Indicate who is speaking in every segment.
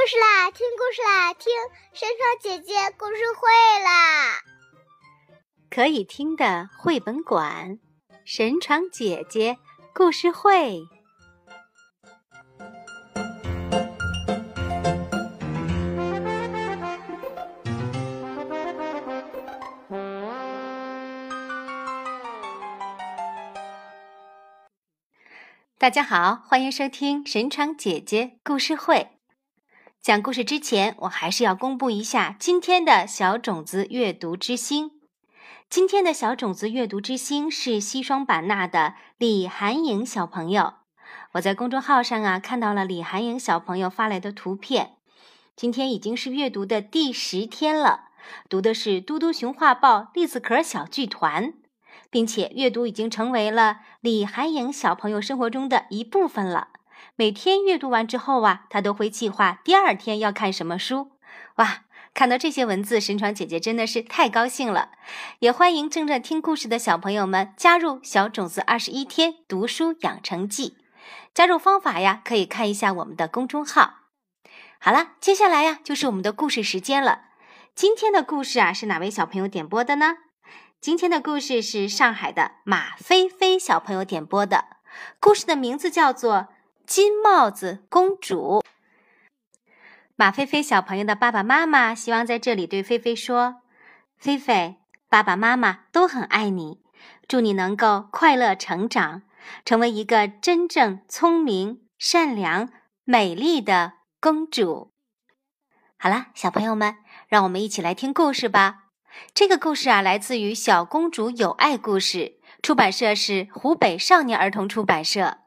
Speaker 1: 故事啦，听故事啦，听山川姐姐故事会啦！
Speaker 2: 可以听的绘本馆，神床姐姐故事会。大家好，欢迎收听神床姐姐故事会。讲故事之前，我还是要公布一下今天的小种子阅读之星。今天的小种子阅读之星是西双版纳的李涵颖小朋友。我在公众号上啊看到了李涵颖小朋友发来的图片。今天已经是阅读的第十天了，读的是《嘟嘟熊画报》栗子壳小剧团。并且阅读已经成为了李涵颖小朋友生活中的一部分了。每天阅读完之后啊，他都会计划第二天要看什么书。哇，看到这些文字，神床姐姐真的是太高兴了。也欢迎正在听故事的小朋友们加入小种子二十一天读书养成记。加入方法呀，可以看一下我们的公众号。好了，接下来呀就是我们的故事时间了。今天的故事啊，是哪位小朋友点播的呢？今天的故事是上海的马菲菲小朋友点播的，故事的名字叫做《金帽子公主》。马菲菲小朋友的爸爸妈妈希望在这里对菲菲说：“菲菲，爸爸妈妈都很爱你，祝你能够快乐成长，成为一个真正聪明、善良、美丽的公主。”好了，小朋友们，让我们一起来听故事吧。这个故事啊，来自于《小公主有爱故事》，出版社是湖北少年儿童出版社。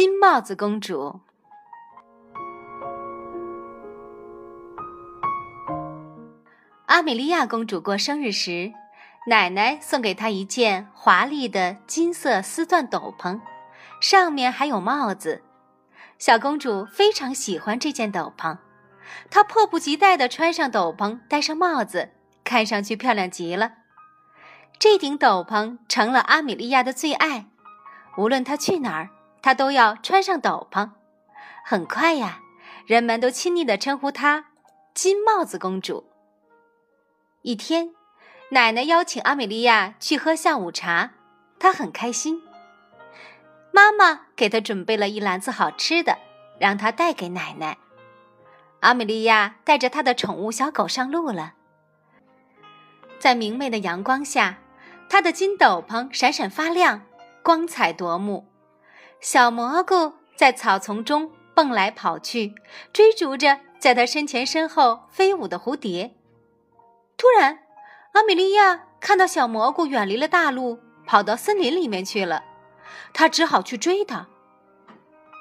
Speaker 2: 金帽子公主，阿米莉亚公主过生日时，奶奶送给她一件华丽的金色丝缎斗篷，上面还有帽子。小公主非常喜欢这件斗篷，她迫不及待地穿上斗篷，戴上帽子，看上去漂亮极了。这顶斗篷成了阿米莉亚的最爱，无论她去哪儿。她都要穿上斗篷。很快呀，人们都亲昵地称呼她“金帽子公主”。一天，奶奶邀请阿米莉亚去喝下午茶，她很开心。妈妈给她准备了一篮子好吃的，让她带给奶奶。阿米莉亚带着她的宠物小狗上路了。在明媚的阳光下，她的金斗篷闪闪发亮，光彩夺目。小蘑菇在草丛中蹦来跑去，追逐着在他身前身后飞舞的蝴蝶。突然，阿米莉亚看到小蘑菇远离了大路，跑到森林里面去了。她只好去追它。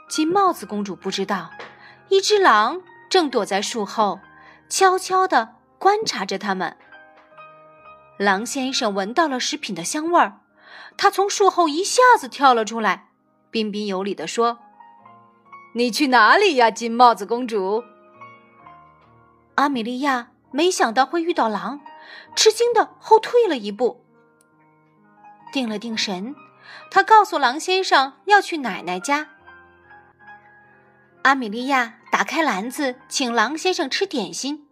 Speaker 2: 金帽子公主不知道，一只狼正躲在树后，悄悄地观察着他们。狼先生闻到了食品的香味儿，他从树后一下子跳了出来。彬彬有礼地说：“你去哪里呀，金帽子公主？”阿米莉亚没想到会遇到狼，吃惊的后退了一步。定了定神，她告诉狼先生要去奶奶家。阿米莉亚打开篮子，请狼先生吃点心。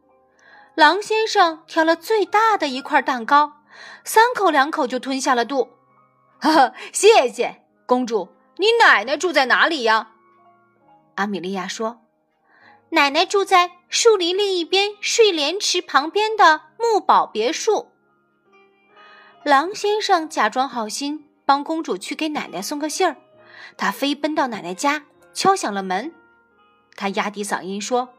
Speaker 2: 狼先生挑了最大的一块蛋糕，三口两口就吞下了肚。呵呵，谢谢公主。你奶奶住在哪里呀？阿米莉亚说：“奶奶住在树林另一边睡莲池旁边的木堡别墅。”狼先生假装好心，帮公主去给奶奶送个信儿。他飞奔到奶奶家，敲响了门。他压低嗓音说：“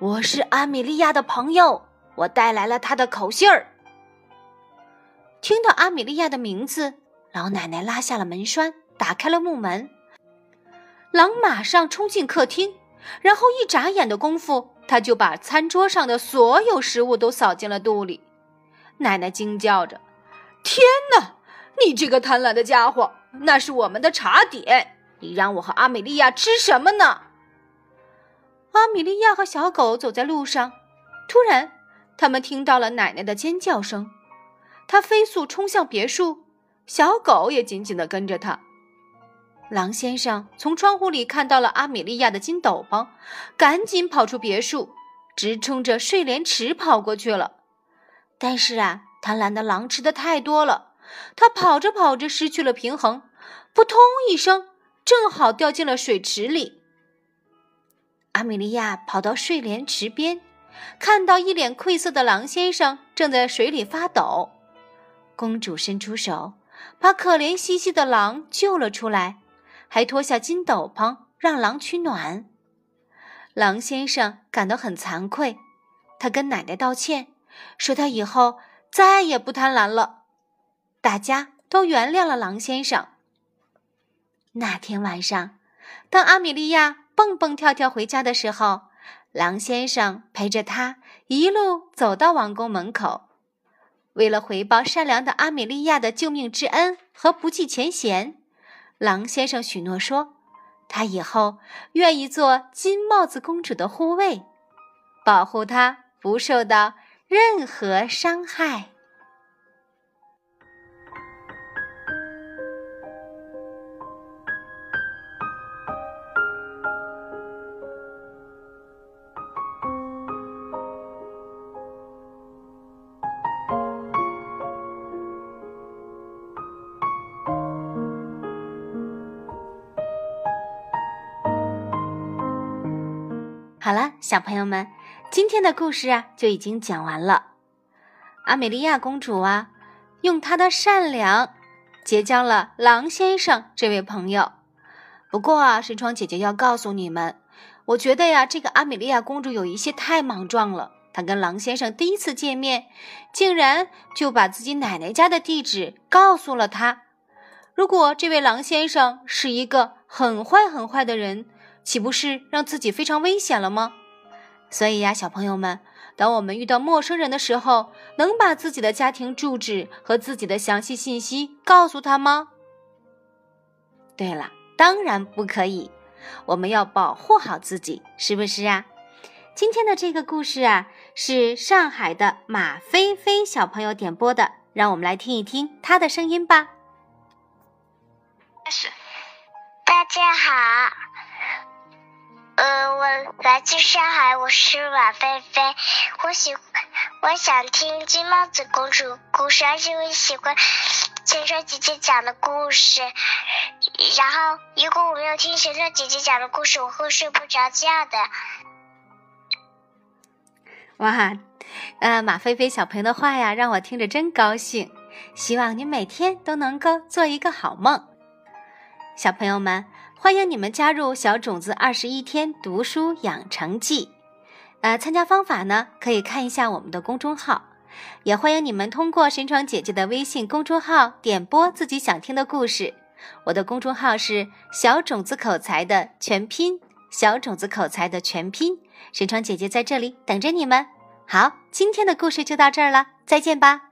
Speaker 2: 我是阿米莉亚的朋友，我带来了她的口信儿。”听到阿米莉亚的名字，老奶奶拉下了门栓。打开了木门，狼马上冲进客厅，然后一眨眼的功夫，他就把餐桌上的所有食物都扫进了肚里。奶奶惊叫着：“
Speaker 3: 天哪！你这个贪婪的家伙，那是我们的茶点，你让我和阿米莉亚吃什么呢？
Speaker 2: 阿米莉亚和小狗走在路上，突然，他们听到了奶奶的尖叫声。他飞速冲向别墅，小狗也紧紧地跟着他。狼先生从窗户里看到了阿米莉亚的金斗篷，赶紧跑出别墅，直冲着睡莲池跑过去了。但是啊，贪婪的狼吃的太多了，他跑着跑着失去了平衡，扑通一声，正好掉进了水池里。阿米莉亚跑到睡莲池边，看到一脸愧色的狼先生正在水里发抖。公主伸出手，把可怜兮兮的狼救了出来，还脱下金斗篷让狼取暖。狼先生感到很惭愧，他跟奶奶道歉，说他以后再也不贪婪了。大家都原谅了狼先生。那天晚上，当阿米莉亚。蹦蹦跳跳回家的时候，狼先生陪着他一路走到王宫门口。为了回报善良的阿米莉亚的救命之恩和不计前嫌，狼先生许诺说，他以后愿意做金帽子公主的护卫，保护她不受到任何伤害。好了，小朋友们，今天的故事啊就已经讲完了。阿美利亚公主啊，用她的善良结交了狼先生这位朋友。不过啊，神窗姐姐要告诉你们，我觉得呀，这个阿美利亚公主有一些太莽撞了。她跟狼先生第一次见面，竟然就把自己奶奶家的地址告诉了他。如果这位狼先生是一个很坏很坏的人，岂不是让自己非常危险了吗？所以呀，小朋友们，当我们遇到陌生人的时候，能把自己的家庭住址和自己的详细信息告诉他吗？对了，当然不可以。我们要保护好自己，是不是啊？今天的这个故事啊，是上海的马飞飞小朋友点播的，让我们来听一听他的声音吧。
Speaker 1: 开始，大家好。呃，我来自上海，我是马菲菲。我喜欢我想听金帽子公主故事，而且我喜欢萱萱姐姐讲的故事。然后，如果我没有听萱萱姐姐讲的故事，我会睡不着觉的。
Speaker 2: 哇，呃，马菲菲小朋友的话呀，让我听着真高兴。希望你每天都能够做一个好梦，小朋友们。欢迎你们加入小种子二十一天读书养成记，呃，参加方法呢，可以看一下我们的公众号。也欢迎你们通过神闯姐姐的微信公众号点播自己想听的故事。我的公众号是小种子口才的全拼，小种子口才的全拼。神闯姐姐在这里等着你们。好，今天的故事就到这儿了，再见吧。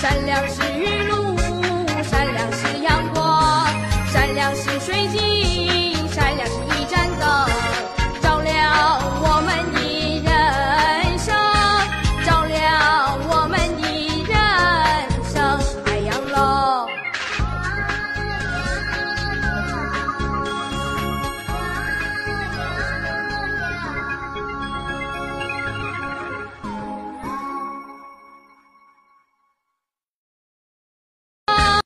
Speaker 4: 善良是。